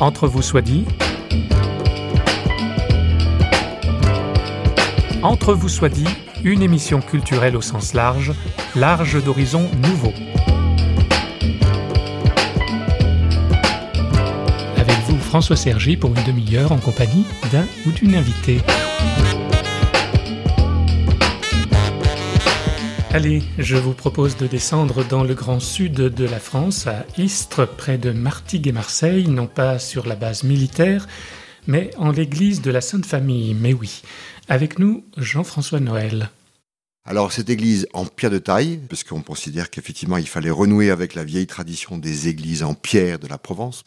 Entre vous soit dit. Entre vous soit dit, une émission culturelle au sens large, large d'horizons nouveaux. Avec vous, François Sergi, pour une demi-heure en compagnie d'un ou d'une invitée. Allez, je vous propose de descendre dans le grand sud de la France, à Istres, près de Martigues et Marseille, non pas sur la base militaire, mais en l'église de la Sainte Famille. Mais oui, avec nous, Jean-François Noël. Alors cette église en pierre de taille, parce qu'on considère qu'effectivement il fallait renouer avec la vieille tradition des églises en pierre de la Provence,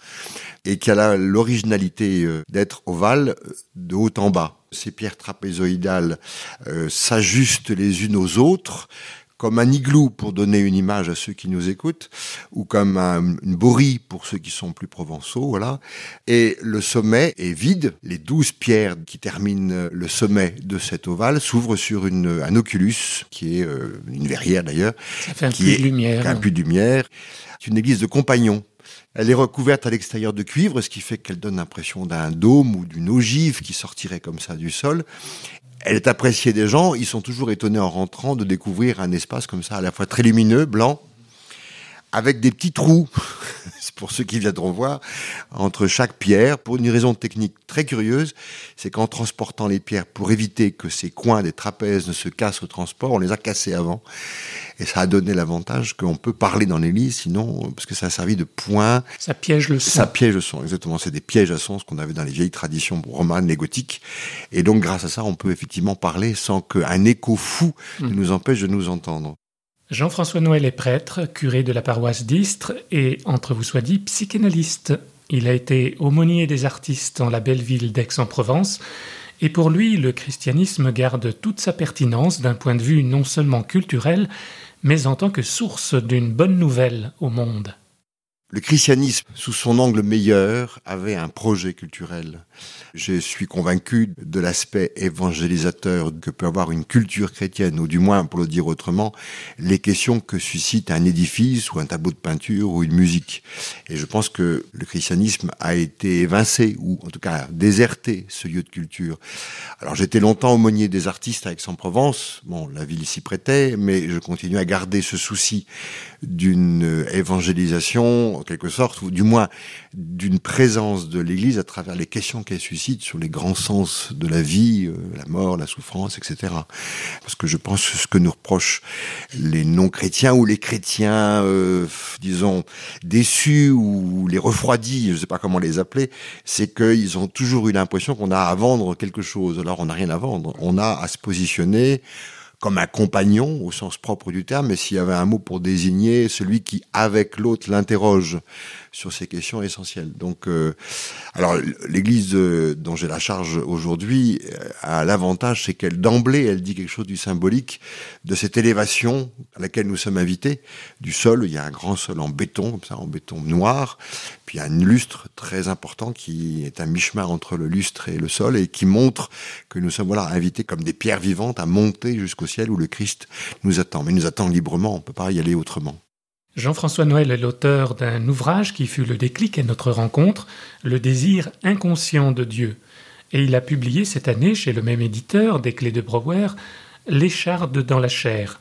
et qu'elle a l'originalité euh, d'être ovale euh, de haut en bas. Ces pierres trapézoïdales euh, s'ajustent les unes aux autres, comme un igloo pour donner une image à ceux qui nous écoutent, ou comme une borie pour ceux qui sont plus provençaux, voilà. Et le sommet est vide. Les douze pierres qui terminent le sommet de cet ovale s'ouvrent sur une, un oculus, qui est euh, une verrière d'ailleurs. Ça fait un puits de lumière. Un puits de lumière. C'est une église de compagnons. Elle est recouverte à l'extérieur de cuivre, ce qui fait qu'elle donne l'impression d'un dôme ou d'une ogive qui sortirait comme ça du sol. Elle est appréciée des gens. Ils sont toujours étonnés en rentrant de découvrir un espace comme ça, à la fois très lumineux, blanc, avec des petits trous, pour ceux qui viendront voir, entre chaque pierre, pour une raison technique très curieuse, c'est qu'en transportant les pierres, pour éviter que ces coins des trapèzes ne se cassent au transport, on les a cassés avant. Et ça a donné l'avantage qu'on peut parler dans l'église, sinon, parce que ça a servi de point. Ça piège le son. Ça piège le son, exactement. C'est des pièges à son, ce qu'on avait dans les vieilles traditions romanes, les gothiques. Et donc, grâce à ça, on peut effectivement parler sans qu'un écho fou ne hmm. nous empêche de nous entendre. Jean-François Noël est prêtre, curé de la paroisse d'Istres et, entre vous soit dit, psychanalyste. Il a été aumônier des artistes dans la belle ville d'Aix-en-Provence, et pour lui, le christianisme garde toute sa pertinence d'un point de vue non seulement culturel, mais en tant que source d'une bonne nouvelle au monde. Le christianisme, sous son angle meilleur, avait un projet culturel. Je suis convaincu de l'aspect évangélisateur que peut avoir une culture chrétienne, ou du moins, pour le dire autrement, les questions que suscite un édifice ou un tableau de peinture ou une musique. Et je pense que le christianisme a été évincé, ou en tout cas déserté, ce lieu de culture. Alors j'étais longtemps aumônier des artistes à Aix-en-Provence. Bon, la ville s'y prêtait, mais je continue à garder ce souci d'une évangélisation, en quelque sorte, ou du moins d'une présence de l'Église à travers les questions qu'elle suscite sur les grands sens de la vie, euh, la mort, la souffrance, etc. Parce que je pense que ce que nous reprochent les non-chrétiens ou les chrétiens, euh, disons, déçus ou les refroidis, je ne sais pas comment les appeler, c'est qu'ils ont toujours eu l'impression qu'on a à vendre quelque chose. Alors on n'a rien à vendre, on a à se positionner comme un compagnon au sens propre du terme, mais s'il y avait un mot pour désigner celui qui, avec l'autre, l'interroge sur ces questions essentielles. Donc, euh, alors l'Église euh, dont j'ai la charge aujourd'hui euh, a l'avantage, c'est qu'elle d'emblée, elle dit quelque chose du symbolique de cette élévation à laquelle nous sommes invités du sol. Il y a un grand sol en béton, comme ça, en béton noir. Puis il y a un lustre très important qui est un mi-chemin entre le lustre et le sol et qui montre que nous sommes voilà invités comme des pierres vivantes à monter jusqu'au ciel où le Christ nous attend. Mais nous attend librement. On peut pas y aller autrement. Jean-François Noël est l'auteur d'un ouvrage qui fut le déclic à notre rencontre, Le désir inconscient de Dieu. Et il a publié cette année chez le même éditeur, des Clés de Brouwer, L'écharde dans la chair.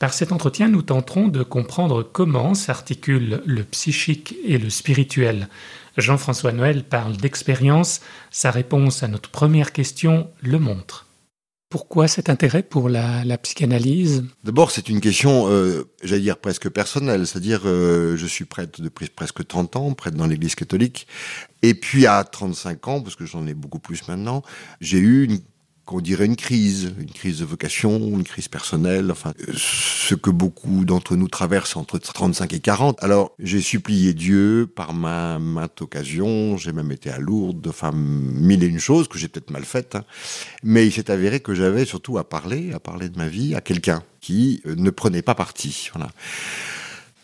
Par cet entretien, nous tenterons de comprendre comment s'articulent le psychique et le spirituel. Jean-François Noël parle d'expérience, sa réponse à notre première question le montre. Pourquoi cet intérêt pour la, psychanalyse? D'abord, c'est une question, euh, j'allais dire presque personnelle, c'est-à-dire euh, je suis prêtre depuis presque 30 ans, prêtre dans l'Église catholique, et puis à 35 ans, parce que j'en ai beaucoup plus maintenant, j'ai eu une qu'on dirait une crise, une crise de vocation, une crise personnelle, enfin, ce que beaucoup d'entre nous traversent entre 35 et 40. Alors, j'ai supplié Dieu par ma maintes occasions, j'ai même été à Lourdes, enfin, mille et une choses que j'ai peut-être mal faites, hein. mais il s'est avéré que j'avais surtout à parler, à parler de ma vie à quelqu'un qui euh, ne prenait pas parti. Voilà.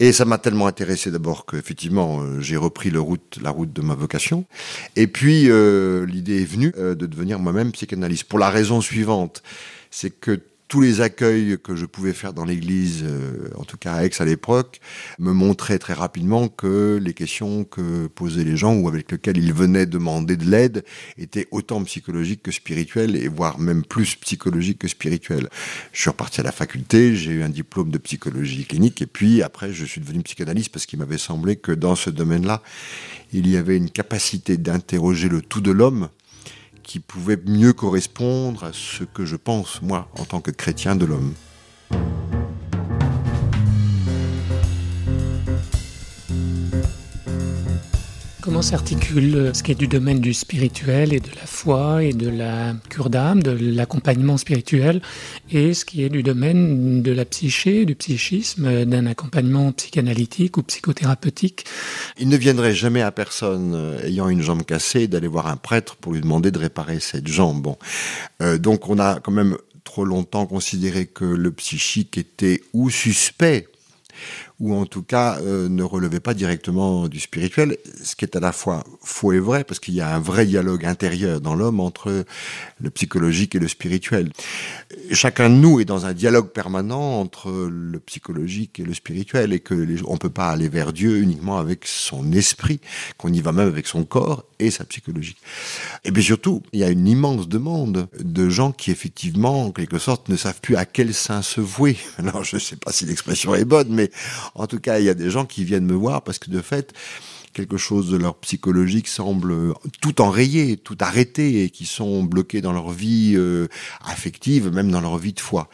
Et ça m'a tellement intéressé d'abord qu'effectivement euh, j'ai repris le route, la route de ma vocation. Et puis euh, l'idée est venue euh, de devenir moi-même psychanalyste pour la raison suivante, c'est que tous les accueils que je pouvais faire dans l'église, euh, en tout cas à Aix à l'époque, me montraient très rapidement que les questions que posaient les gens ou avec lesquelles ils venaient demander de l'aide étaient autant psychologiques que spirituelles et voire même plus psychologiques que spirituelles. Je suis reparti à la faculté, j'ai eu un diplôme de psychologie clinique et puis après je suis devenu psychanalyste parce qu'il m'avait semblé que dans ce domaine-là, il y avait une capacité d'interroger le tout de l'homme qui pouvait mieux correspondre à ce que je pense, moi, en tant que chrétien de l'homme. Comment s'articule ce qui est du domaine du spirituel et de la foi et de la cure d'âme, de l'accompagnement spirituel, et ce qui est du domaine de la psyché, du psychisme, d'un accompagnement psychanalytique ou psychothérapeutique? Il ne viendrait jamais à personne euh, ayant une jambe cassée d'aller voir un prêtre pour lui demander de réparer cette jambe. Euh, donc on a quand même trop longtemps considéré que le psychique était ou suspect ou en tout cas euh, ne relevait pas directement du spirituel, ce qui est à la fois faux et vrai, parce qu'il y a un vrai dialogue intérieur dans l'homme entre le psychologique et le spirituel. Chacun de nous est dans un dialogue permanent entre le psychologique et le spirituel, et que les, on peut pas aller vers Dieu uniquement avec son esprit, qu'on y va même avec son corps et sa psychologie. Et puis surtout, il y a une immense demande de gens qui effectivement, en quelque sorte, ne savent plus à quel saint se vouer. Alors je ne sais pas si l'expression est bonne, mais en tout cas, il y a des gens qui viennent me voir parce que de fait, quelque chose de leur psychologique semble tout enrayé, tout arrêté, et qui sont bloqués dans leur vie euh, affective, même dans leur vie de foi.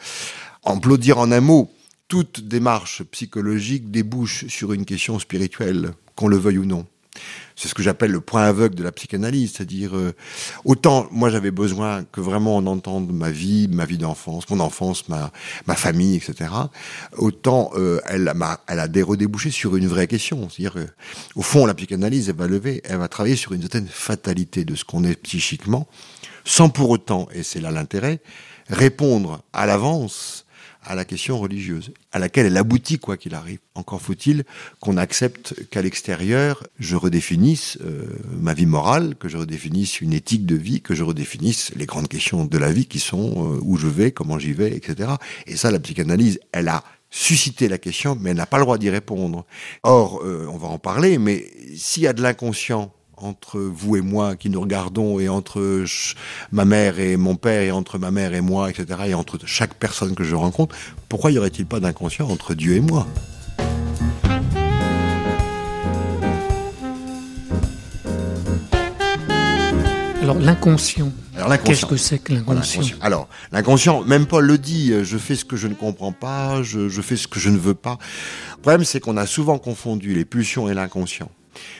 Emplodir en un mot, toute démarche psychologique débouche sur une question spirituelle, qu'on le veuille ou non. C'est ce que j'appelle le point aveugle de la psychanalyse, c'est-à-dire euh, autant moi j'avais besoin que vraiment on entende ma vie, ma vie d'enfance, mon enfance, ma, ma famille, etc. Autant euh, elle, a, elle a des redébouchés sur une vraie question, c'est-à-dire euh, au fond la psychanalyse elle va lever, elle va travailler sur une certaine fatalité de ce qu'on est psychiquement, sans pour autant, et c'est là l'intérêt, répondre à l'avance à la question religieuse, à laquelle elle aboutit quoi qu'il arrive. Encore faut-il qu'on accepte qu'à l'extérieur, je redéfinisse euh, ma vie morale, que je redéfinisse une éthique de vie, que je redéfinisse les grandes questions de la vie qui sont euh, où je vais, comment j'y vais, etc. Et ça, la psychanalyse, elle a suscité la question, mais elle n'a pas le droit d'y répondre. Or, euh, on va en parler, mais s'il y a de l'inconscient entre vous et moi qui nous regardons et entre ma mère et mon père et entre ma mère et moi, etc., et entre chaque personne que je rencontre, pourquoi y aurait-il pas d'inconscient entre Dieu et moi? Alors l'inconscient. Qu'est-ce que c'est que l'inconscient Alors l'inconscient, même Paul le dit, euh, je fais ce que je ne comprends pas, je, je fais ce que je ne veux pas. Le problème, c'est qu'on a souvent confondu les pulsions et l'inconscient.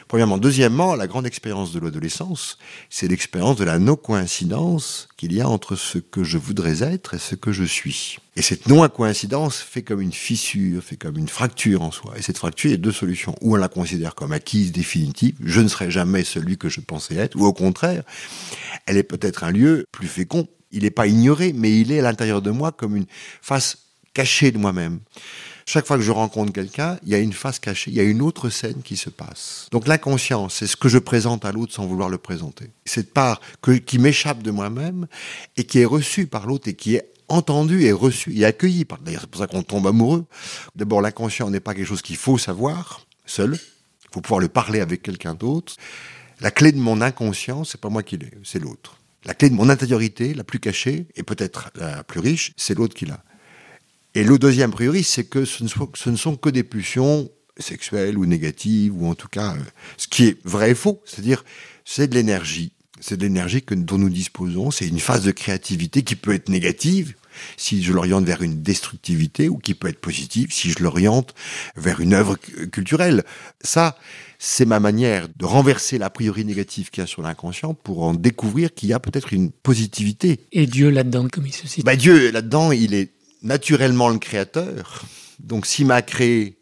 Premièrement. Deuxièmement, la grande expérience de l'adolescence, c'est l'expérience de la non-coïncidence qu'il y a entre ce que je voudrais être et ce que je suis. Et cette non-coïncidence fait comme une fissure, fait comme une fracture en soi. Et cette fracture, il y a deux solutions. Ou on la considère comme acquise, définitive, je ne serai jamais celui que je pensais être, ou au contraire, elle est peut-être un lieu plus fécond. Il n'est pas ignoré, mais il est à l'intérieur de moi comme une face cachée de moi-même. Chaque fois que je rencontre quelqu'un, il y a une face cachée, il y a une autre scène qui se passe. Donc l'inconscient, c'est ce que je présente à l'autre sans vouloir le présenter. Cette part qui m'échappe de moi-même et qui est reçue par l'autre et qui est entendue et reçue et accueillie. D'ailleurs, c'est pour ça qu'on tombe amoureux. D'abord, l'inconscient n'est pas quelque chose qu'il faut savoir seul. Il faut pouvoir le parler avec quelqu'un d'autre. La clé de mon inconscient, c'est pas moi qui l'ai, c'est l'autre. La clé de mon intériorité, la plus cachée et peut-être la plus riche, c'est l'autre qui l'a. Et le deuxième priori, c'est que ce ne, sont, que des pulsions sexuelles ou négatives, ou en tout cas, euh, ce qui est vrai et faux, c'est-à-dire c'est de l'énergie. C'est de l'énergie dont nous disposons, c'est une phase de créativité qui peut être négative, si je l'oriente vers une destructivité, ou qui peut être positive si je l'oriente vers une œuvre culturelle. Ça, c'est ma manière de renverser l'a priori négative qu'il y a sur l'inconscient pour en découvrir qu'il y a peut-être une positivité. Et Dieu là-dedans, comme il se situe bah, Dieu là-dedans, il est naturellement le créateur. Donc s'il m'a créé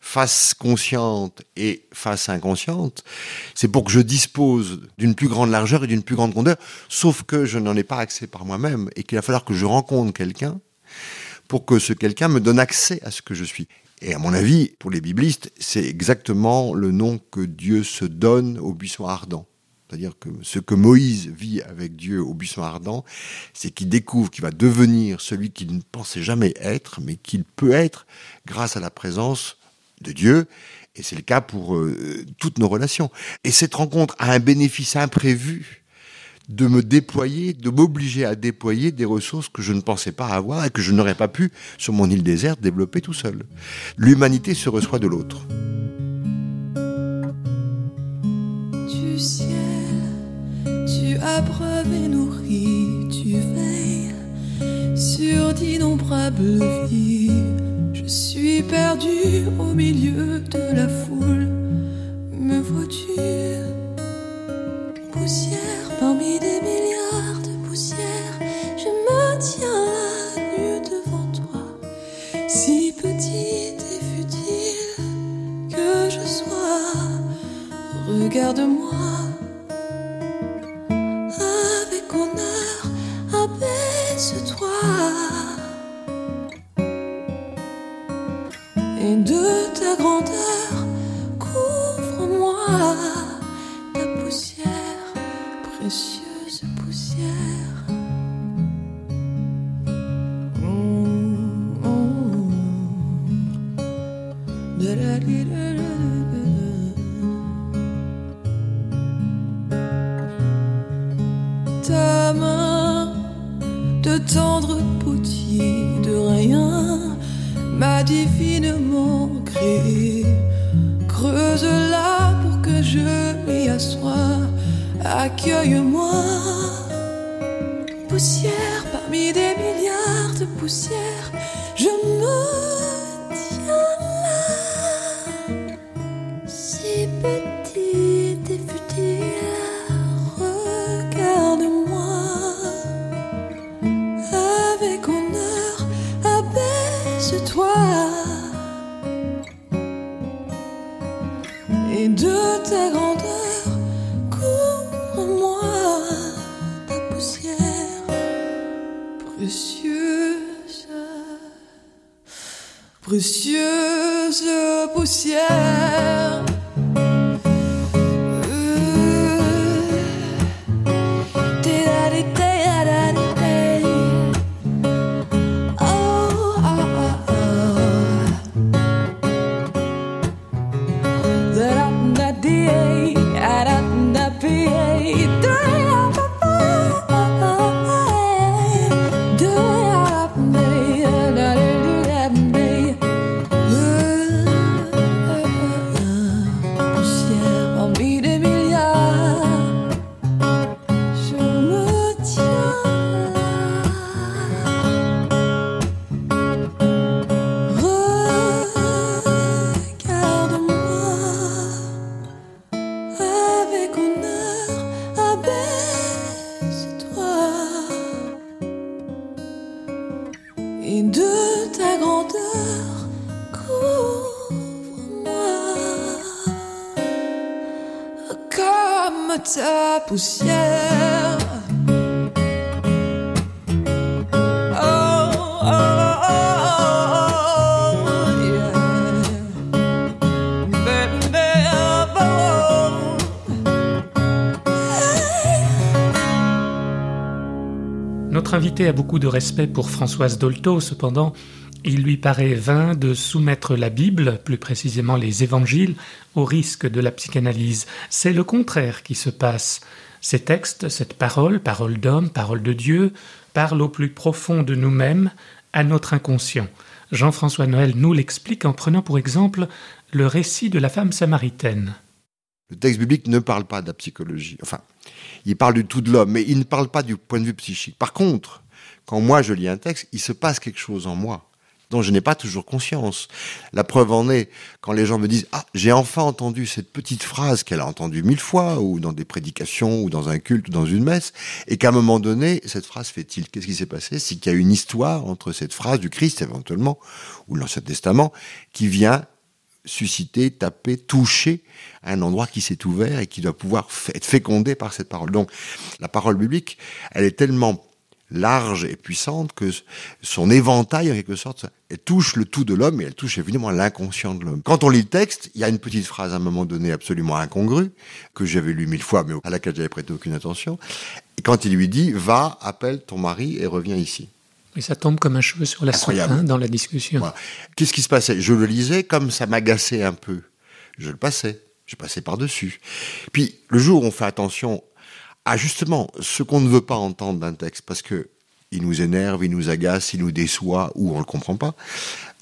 face consciente et face inconsciente, c'est pour que je dispose d'une plus grande largeur et d'une plus grande grandeur, sauf que je n'en ai pas accès par moi-même et qu'il va falloir que je rencontre quelqu'un pour que ce quelqu'un me donne accès à ce que je suis. Et à mon avis, pour les biblistes, c'est exactement le nom que Dieu se donne au buisson ardent. C'est-à-dire que ce que Moïse vit avec Dieu au buisson ardent, c'est qu'il découvre qu'il va devenir celui qu'il ne pensait jamais être, mais qu'il peut être grâce à la présence de Dieu. Et c'est le cas pour euh, toutes nos relations. Et cette rencontre a un bénéfice imprévu de me déployer, de m'obliger à déployer des ressources que je ne pensais pas avoir et que je n'aurais pas pu, sur mon île déserte, développer tout seul. L'humanité se reçoit de l'autre. Du ciel, et nourris, tu veilles sur d'innombrables vies. Je suis perdu au milieu de la foule. Me vois-tu, Ta main de tendre potier de rien m'a divinement créé. Creuse-la pour que je m'y assoie. Accueille-moi, poussière parmi des milliards de poussières. Je me précieuse poussière. De ta grandeur, couvre-moi comme ta poussière. Invité a beaucoup de respect pour Françoise Dolto, cependant, il lui paraît vain de soumettre la Bible, plus précisément les évangiles, au risque de la psychanalyse. C'est le contraire qui se passe. Ces textes, cette parole, parole d'homme, parole de Dieu, parlent au plus profond de nous-mêmes, à notre inconscient. Jean-François Noël nous l'explique en prenant pour exemple le récit de la femme samaritaine. Le texte biblique ne parle pas de la psychologie. Enfin, il parle du tout de l'homme, mais il ne parle pas du point de vue psychique. Par contre, quand moi je lis un texte, il se passe quelque chose en moi dont je n'ai pas toujours conscience. La preuve en est quand les gens me disent Ah, j'ai enfin entendu cette petite phrase qu'elle a entendue mille fois, ou dans des prédications, ou dans un culte, ou dans une messe, et qu'à un moment donné, cette phrase fait tilt. Qu'est-ce qui s'est passé? C'est qu'il y a une histoire entre cette phrase du Christ, éventuellement, ou l'Ancien Testament, qui vient susciter, taper, toucher un endroit qui s'est ouvert et qui doit pouvoir être fécondé par cette parole. Donc, la parole biblique, elle est tellement large et puissante que son éventail, en quelque sorte, elle touche le tout de l'homme et elle touche évidemment l'inconscient de l'homme. Quand on lit le texte, il y a une petite phrase à un moment donné absolument incongrue, que j'avais lu mille fois, mais à laquelle j'avais prêté aucune attention. Quand il lui dit, va, appelle ton mari et reviens ici. Et ça tombe comme un cheveu sur la soupe hein, dans la discussion. Qu'est-ce qui se passait? Je le lisais, comme ça m'agaçait un peu. Je le passais. Je passais par-dessus. Puis, le jour où on fait attention à justement ce qu'on ne veut pas entendre d'un texte, parce que il nous énerve, il nous agace, il nous déçoit, ou on le comprend pas,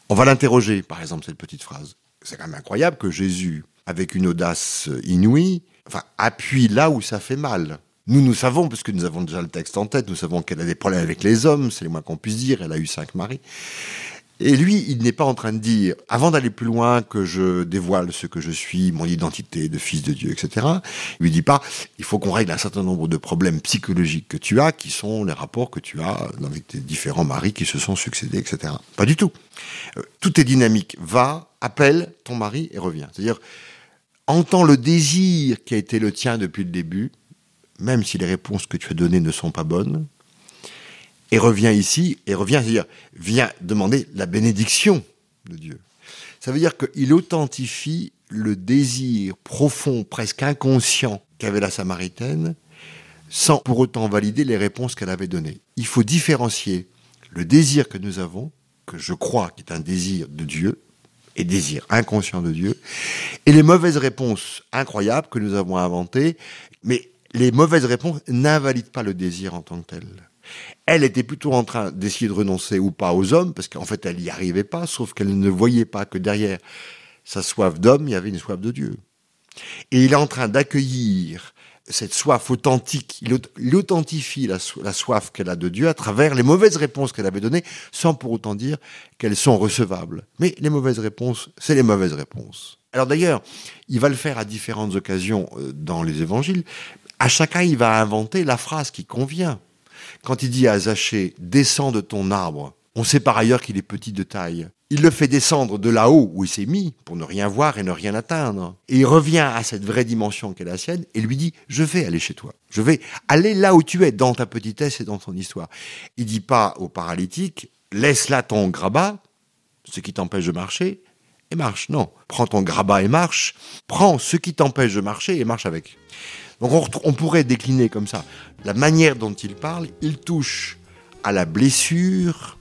on va l'interroger, par exemple, cette petite phrase. C'est quand même incroyable que Jésus, avec une audace inouïe, enfin, appuie là où ça fait mal. Nous, nous savons, parce que nous avons déjà le texte en tête, nous savons qu'elle a des problèmes avec les hommes, c'est le moins qu'on puisse dire, elle a eu cinq maris. Et lui, il n'est pas en train de dire, avant d'aller plus loin, que je dévoile ce que je suis, mon identité de fils de Dieu, etc. Il lui dit pas, il faut qu'on règle un certain nombre de problèmes psychologiques que tu as, qui sont les rapports que tu as avec tes différents maris qui se sont succédés, etc. Pas du tout. Euh, tout est dynamique. Va, appelle ton mari et reviens. C'est-à-dire, entends le désir qui a été le tien depuis le début, même si les réponses que tu as données ne sont pas bonnes, et revient ici, et revient, c'est-à-dire, vient demander la bénédiction de Dieu. Ça veut dire qu'il authentifie le désir profond, presque inconscient qu'avait la Samaritaine, sans pour autant valider les réponses qu'elle avait données. Il faut différencier le désir que nous avons, que je crois qui est un désir de Dieu, et désir inconscient de Dieu, et les mauvaises réponses incroyables que nous avons inventées, mais les mauvaises réponses n'invalident pas le désir en tant que tel. Elle était plutôt en train d'essayer de renoncer ou pas aux hommes, parce qu'en fait, elle n'y arrivait pas, sauf qu'elle ne voyait pas que derrière sa soif d'homme, il y avait une soif de Dieu. Et il est en train d'accueillir cette soif authentique, il, authentifie la, soif qu'elle a de Dieu à travers les mauvaises réponses qu'elle avait données, sans pour autant dire qu'elles sont recevables. Mais les mauvaises réponses, c'est les mauvaises réponses. Alors d'ailleurs, il va le faire à différentes occasions euh, dans les évangiles. À chacun, il va inventer la phrase qui convient. Quand il dit à Zachée, descends de ton arbre, on sait par ailleurs qu'il est petit de taille. Il le fait descendre de là-haut où il s'est mis pour ne rien voir et ne rien atteindre. Et il revient à cette vraie dimension qu'est la sienne et lui dit, je vais aller chez toi. Je vais aller là où tu es, dans ta petitesse et dans ton histoire. Il dit pas au paralytique, laisse là ton grabat, ce qui t'empêche de marcher, et marche. Non, prends ton grabat et marche. Prends ce qui t'empêche de marcher et marche avec. Donc on, pourrait décliner comme ça. La manière dont il parle, il touche à la blessure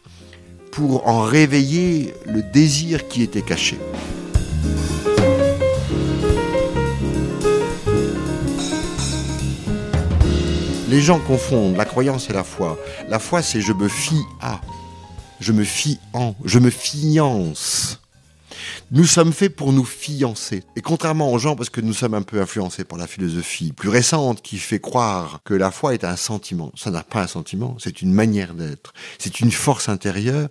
pour en réveiller le désir qui était caché. Les gens confondent la croyance et la foi. La foi, c'est je me fie à, je me fie en, je me fiance. Nous sommes faits pour nous fiancer. Et contrairement aux gens, parce que nous sommes un peu influencés par la philosophie plus récente qui fait croire que la foi est un sentiment. Ça n'a pas un sentiment, c'est une manière d'être. C'est une force intérieure.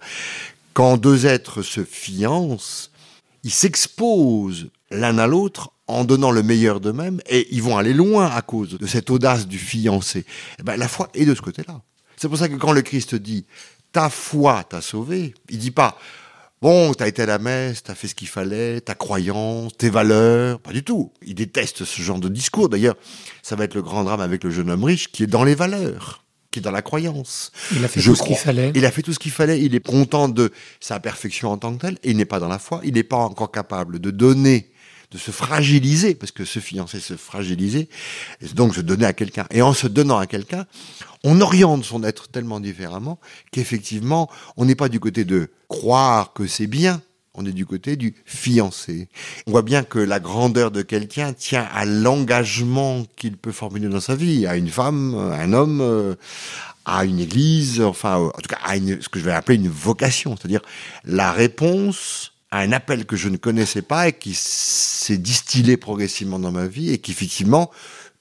Quand deux êtres se fiancent, ils s'exposent l'un à l'autre en donnant le meilleur d'eux-mêmes et ils vont aller loin à cause de cette audace du fiancé. Eh ben, la foi est de ce côté-là. C'est pour ça que quand le Christ dit ta foi t'a sauvé, il dit pas Bon, t'as été à la messe, t'as fait ce qu'il fallait, ta croyance, tes valeurs, pas du tout. Il déteste ce genre de discours. D'ailleurs, ça va être le grand drame avec le jeune homme riche qui est dans les valeurs, qui est dans la croyance. Il a fait tout ce qu'il fallait. Il a fait tout ce qu'il fallait. Il est content de sa perfection en tant que tel. Et il n'est pas dans la foi. Il n'est pas encore capable de donner de se fragiliser, parce que se fiancer, se fragiliser, et donc se donner à quelqu'un. Et en se donnant à quelqu'un, on oriente son être tellement différemment qu'effectivement, on n'est pas du côté de croire que c'est bien, on est du côté du fiancé. On voit bien que la grandeur de quelqu'un tient à l'engagement qu'il peut formuler dans sa vie, à une femme, à un homme, à une église, enfin, en tout cas, à ce que je vais appeler une vocation, c'est-à-dire la réponse à un appel que je ne connaissais pas et qui s'est distillé progressivement dans ma vie et qu'effectivement,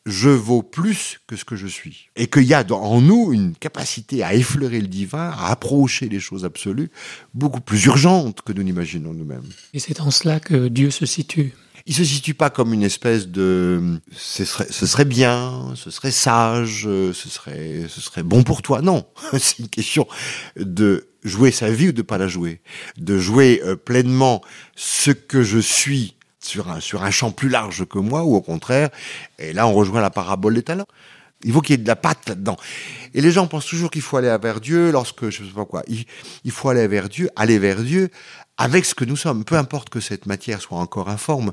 je vaux plus que ce que je suis. Et qu'il y a en nous une capacité à effleurer le divin, à approcher les choses absolues, beaucoup plus urgentes que nous n'imaginons nous-mêmes. Et c'est en cela que Dieu se situe. Il se situe pas comme une espèce de ce serait, bien, ce serait sage, ce serait, ce serait bon pour toi. Non, c'est une question de jouer sa vie ou de pas la jouer, de jouer euh, pleinement ce que je suis sur un, sur un champ plus large que moi, ou au contraire, et là on rejoint la parabole des talents. Il faut qu'il y ait de la pâte là-dedans. Et les gens pensent toujours qu'il faut aller vers Dieu lorsque, je sais pas quoi, il, faut aller vers Dieu, aller vers Dieu avec ce que nous sommes, peu importe que cette matière soit encore informe.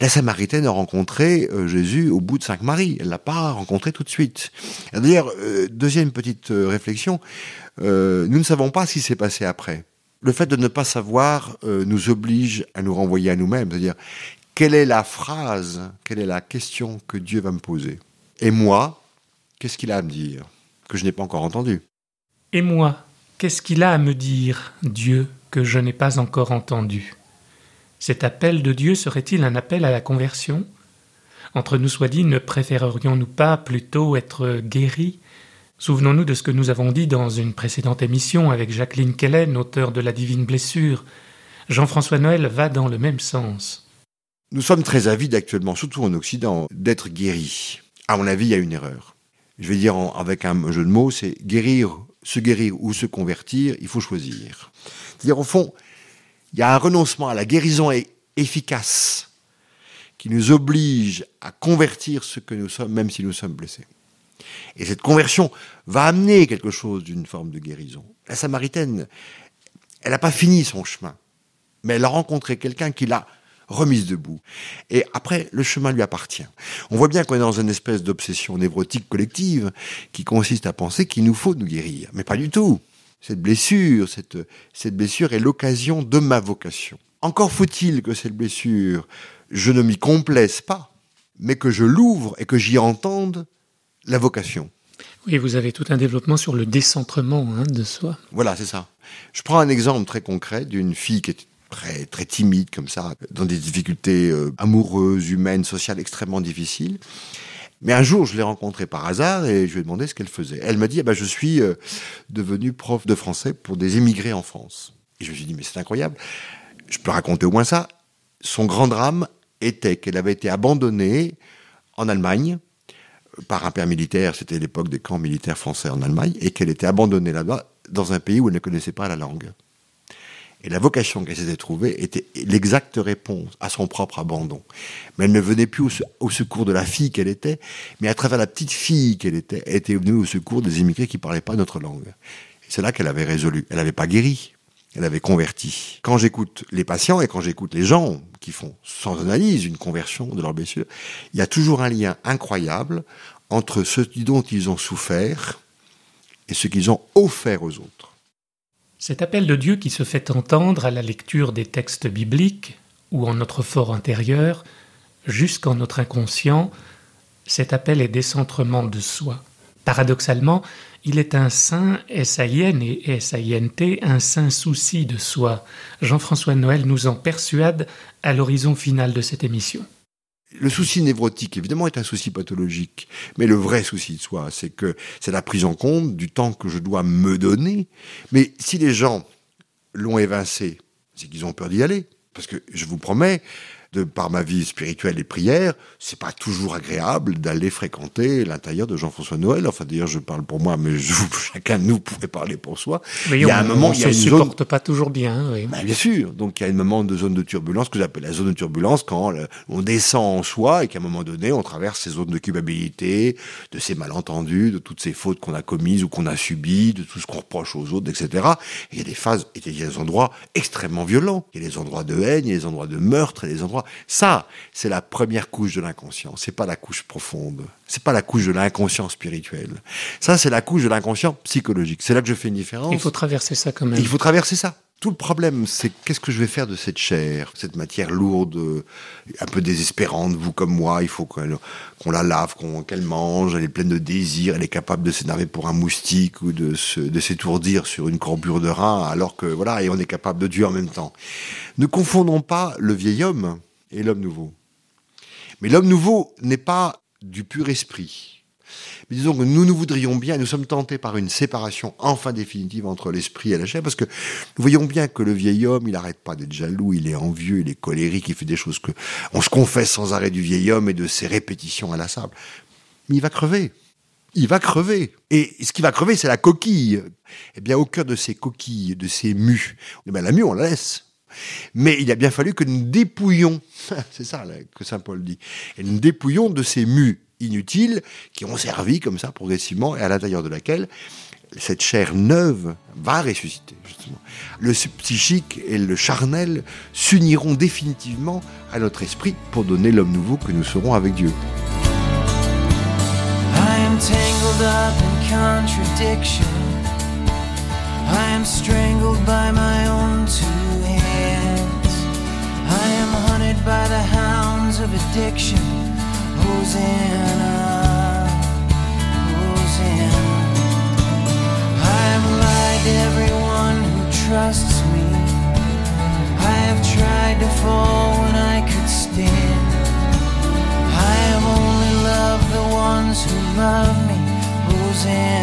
La Samaritaine a rencontré euh, Jésus au bout de cinq maris. Elle l'a pas rencontré tout de suite. D'ailleurs, euh, deuxième petite euh, réflexion, nous ne savons pas ce qui s'est passé après. Le fait de ne pas savoir nous oblige à nous renvoyer à nous-mêmes, c'est-à-dire quelle est la phrase, quelle est la question que Dieu va me poser? Et moi, qu'est-ce qu'il a à me dire que je n'ai pas encore entendu? Et moi, qu'est-ce qu'il a à me dire, Dieu, que je n'ai pas encore entendu? Cet appel de Dieu serait-il un appel à la conversion? Entre nous soit dit, ne préférerions-nous pas plutôt être guéris? Souvenons-nous de ce que nous avons dit dans une précédente émission avec Jacqueline Kellen, auteur de La Divine Blessure. Jean-François Noël va dans le même sens. Nous sommes très avides actuellement, surtout en Occident, d'être guéris. À mon avis, il y a une erreur. Je vais dire avec un jeu de mots, c'est guérir, se guérir ou se convertir, il faut choisir. C'est-à-dire, au fond, il y a un renoncement à la guérison efficace qui nous oblige à convertir ce que nous sommes, même si nous sommes blessés. Et cette conversion va amener quelque chose d'une forme de guérison. La Samaritaine, elle n'a pas fini son chemin, mais elle a rencontré quelqu'un qui l'a remise debout. Et après, le chemin lui appartient. On voit bien qu'on est dans une espèce d'obsession névrotique collective qui consiste à penser qu'il nous faut nous guérir. Mais pas du tout. Cette blessure, cette, cette blessure est l'occasion de ma vocation. Encore faut-il que cette blessure, je ne m'y complaise pas, mais que je l'ouvre et que j'y entende la vocation. Oui, vous avez tout un développement sur le décentrement hein, de soi. Voilà, c'est ça. Je prends un exemple très concret d'une fille qui est très, très timide comme ça, dans des difficultés euh, amoureuses, humaines, sociales extrêmement difficiles. Mais un jour, je l'ai rencontrée par hasard et je lui ai demandé ce qu'elle faisait. Elle m'a dit, eh ben, je suis euh, devenue prof de français pour des émigrés en France. Et je me suis dit, mais c'est incroyable. Je peux raconter au moins ça. Son grand drame était qu'elle avait été abandonnée en Allemagne par un père militaire, c'était l'époque des camps militaires français en Allemagne, et qu'elle était abandonnée là-bas dans un pays où elle ne connaissait pas la langue. Et la vocation qu'elle s'était trouvée était l'exacte réponse à son propre abandon. Mais elle ne venait plus au, secours de la fille qu'elle était, mais à travers la petite fille qu'elle était, elle était venue au secours des immigrés qui ne parlaient pas notre langue. C'est là qu'elle avait résolu. Elle n'avait pas guéri, elle avait converti. Quand j'écoute les patients et quand j'écoute les gens qui font sans analyse une conversion de leur blessure, il y a toujours un lien incroyable entre ce dont ils ont souffert et ce qu'ils ont offert aux autres. Cet appel de Dieu qui se fait entendre à la lecture des textes bibliques ou en notre fort intérieur, jusqu'en notre inconscient, cet appel est décentrement de soi. Paradoxalement, il est un saint S-A-I-N et S-A-I-N-T, un saint souci de soi. Jean-François Noël nous en persuade à l'horizon final de cette émission. Le souci névrotique, évidemment, est un souci pathologique. Mais le vrai souci de soi, c'est que c'est la prise en compte du temps que je dois me donner. Mais si les gens l'ont évincé, c'est qu'ils ont peur d'y aller. Parce que je vous promets, de par ma vie spirituelle et prière, c'est pas toujours agréable d'aller fréquenter l'intérieur de Jean-François Noël. Enfin, d'ailleurs, je parle pour moi, mais je, chacun de nous pourrait parler pour soi. Mais il y a un moment, on il y a une supporte zone... pas toujours bien. Oui. Ben, bien sûr. Donc, il y a un moment de zone de turbulence que j'appelle la zone de turbulence quand le, on descend en soi et qu'à un moment donné, on traverse ces zones de culpabilité, de ces malentendus, de toutes ces fautes qu'on a commises ou qu'on a subies, de tout ce qu'on reproche aux autres, etc. Et il y a des phases, et il y a des endroits extrêmement violents. Il y a des endroits de haine, il y a des endroits de meurtre, et des endroits ça, c'est la première couche de l'inconscient. C'est pas la couche profonde. C'est pas la couche de l'inconscient spirituel. Ça, c'est la couche de l'inconscient psychologique. C'est là que je fais une différence. Il faut traverser ça quand même. Il faut traverser ça. Tout le problème, c'est qu'est-ce que je vais faire de cette chair, cette matière lourde, un peu désespérante, vous comme moi, il faut qu'on la lave, qu'elle mange, elle est pleine de désir, elle est capable de s'énerver pour un moustique ou de s'étourdir sur une courbure de rein, alors que voilà, et on est capable de Dieu en même temps. Ne confondons pas le vieil homme et l'homme nouveau. Mais l'homme nouveau n'est pas du pur esprit. Mais disons que nous nous voudrions bien, nous sommes tentés par une séparation enfin définitive entre l'esprit et la chair, parce que nous voyons bien que le vieil homme, il n'arrête pas d'être jaloux, il est envieux, il est colérique, il fait des choses que on se confesse sans arrêt du vieil homme et de ses répétitions inlassables. Mais il va crever. Il va crever. Et ce qui va crever, c'est la coquille. Eh bien, au cœur de ces coquilles, de ces mues, eh bien, la mue, on la laisse. Mais il a bien fallu que nous dépouillions, c'est ça que Saint Paul dit, et nous dépouillions de ces mues inutiles qui ont servi comme ça progressivement et à l'intérieur de laquelle cette chair neuve va ressusciter. Le psychique et le charnel s'uniront définitivement à notre esprit pour donner l'homme nouveau que nous serons avec Dieu. I am tangled up in contradiction. I am strangled by my own by the hounds of addiction. Hosanna, Hosanna. I have lied to everyone who trusts me. I have tried to fall when I could stand. I have only loved the ones who love me. Hosanna.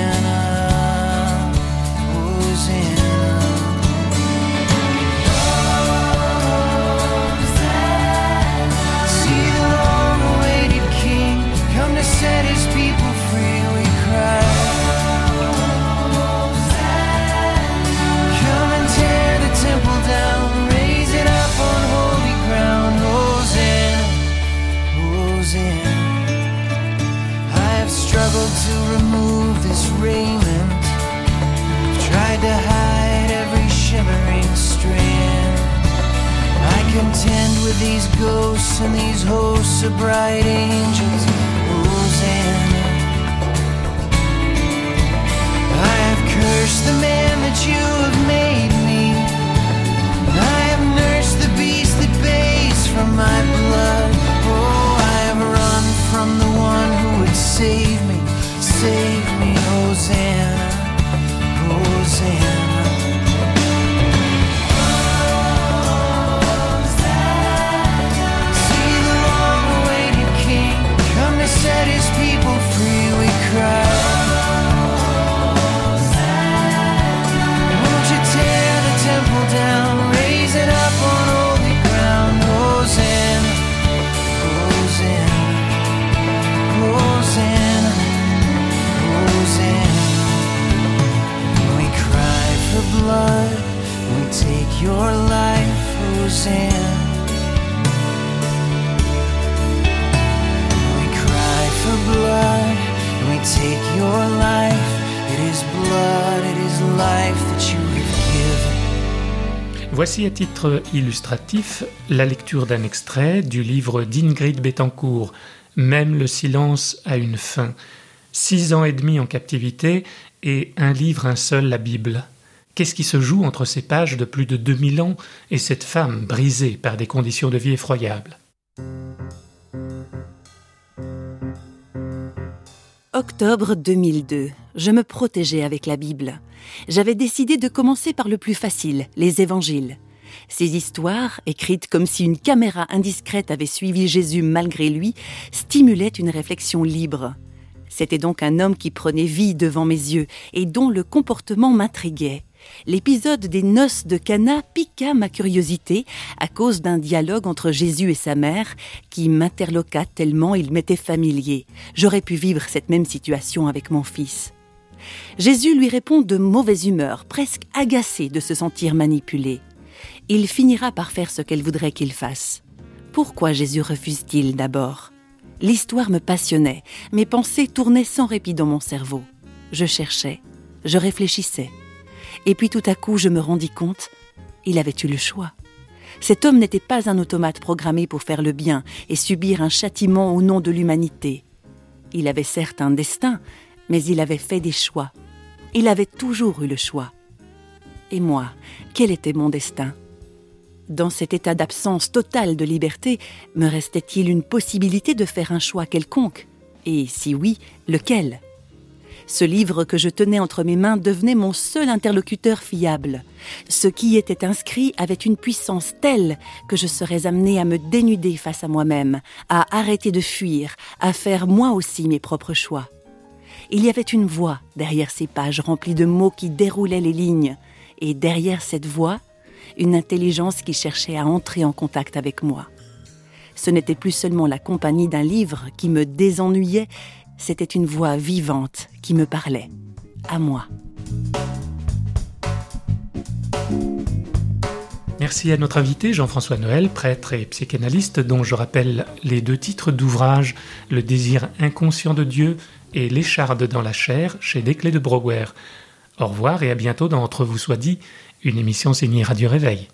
Voici à titre illustratif la lecture d'un extrait du livre d'Ingrid Bettencourt, Même le silence a une fin. Six ans et demi en captivité et un livre, un seul, la Bible. Qu'est-ce qui se joue entre ces pages de plus de 2000 ans et cette femme brisée par des conditions de vie effroyables? Octobre 2002. Je me protégeais avec la Bible. J'avais décidé de commencer par le plus facile, les évangiles. Ces histoires, écrites comme si une caméra indiscrète avait suivi Jésus malgré lui, stimulaient une réflexion libre. C'était donc un homme qui prenait vie devant mes yeux et dont le comportement m'intriguait. L'épisode des noces de Cana piqua ma curiosité à cause d'un dialogue entre Jésus et sa mère qui m'interloqua tellement il m'était familier. J'aurais pu vivre cette même situation avec mon fils. Jésus lui répond de mauvaise humeur, presque agacé de se sentir manipulé. Il finira par faire ce qu'elle voudrait qu'il fasse. Pourquoi Jésus refuse-t-il d'abord? L'histoire me passionnait, mes pensées tournaient sans répit dans mon cerveau. Je cherchais, je réfléchissais. Et puis tout à coup, je me rendis compte, il avait eu le choix. Cet homme n'était pas un automate programmé pour faire le bien et subir un châtiment au nom de l'humanité. Il avait certes un destin, mais il avait fait des choix. Il avait toujours eu le choix. Et moi, quel était mon destin? Dans cet état d'absence totale de liberté, me restait-il une possibilité de faire un choix quelconque? Et si oui, lequel? Ce livre que je tenais entre mes mains devenait mon seul interlocuteur fiable. Ce qui y était inscrit avait une puissance telle que je serais amené à me dénuder face à moi-même, à arrêter de fuir, à faire moi aussi mes propres choix. Il y avait une voix derrière ces pages remplies de mots qui déroulaient les lignes, et derrière cette voix, une intelligence qui cherchait à entrer en contact avec moi. Ce n'était plus seulement la compagnie d'un livre qui me désennuyait, c'était une voix vivante qui me parlait, à moi. Merci à notre invité Jean-François Noël, prêtre et psychanalyste, dont je rappelle les deux titres d'ouvrage Le désir inconscient de Dieu et L'écharde dans la chair chez Desclés de Brouwer. Au revoir et à bientôt dans Entre vous soit dit, une émission signée Radio Réveil.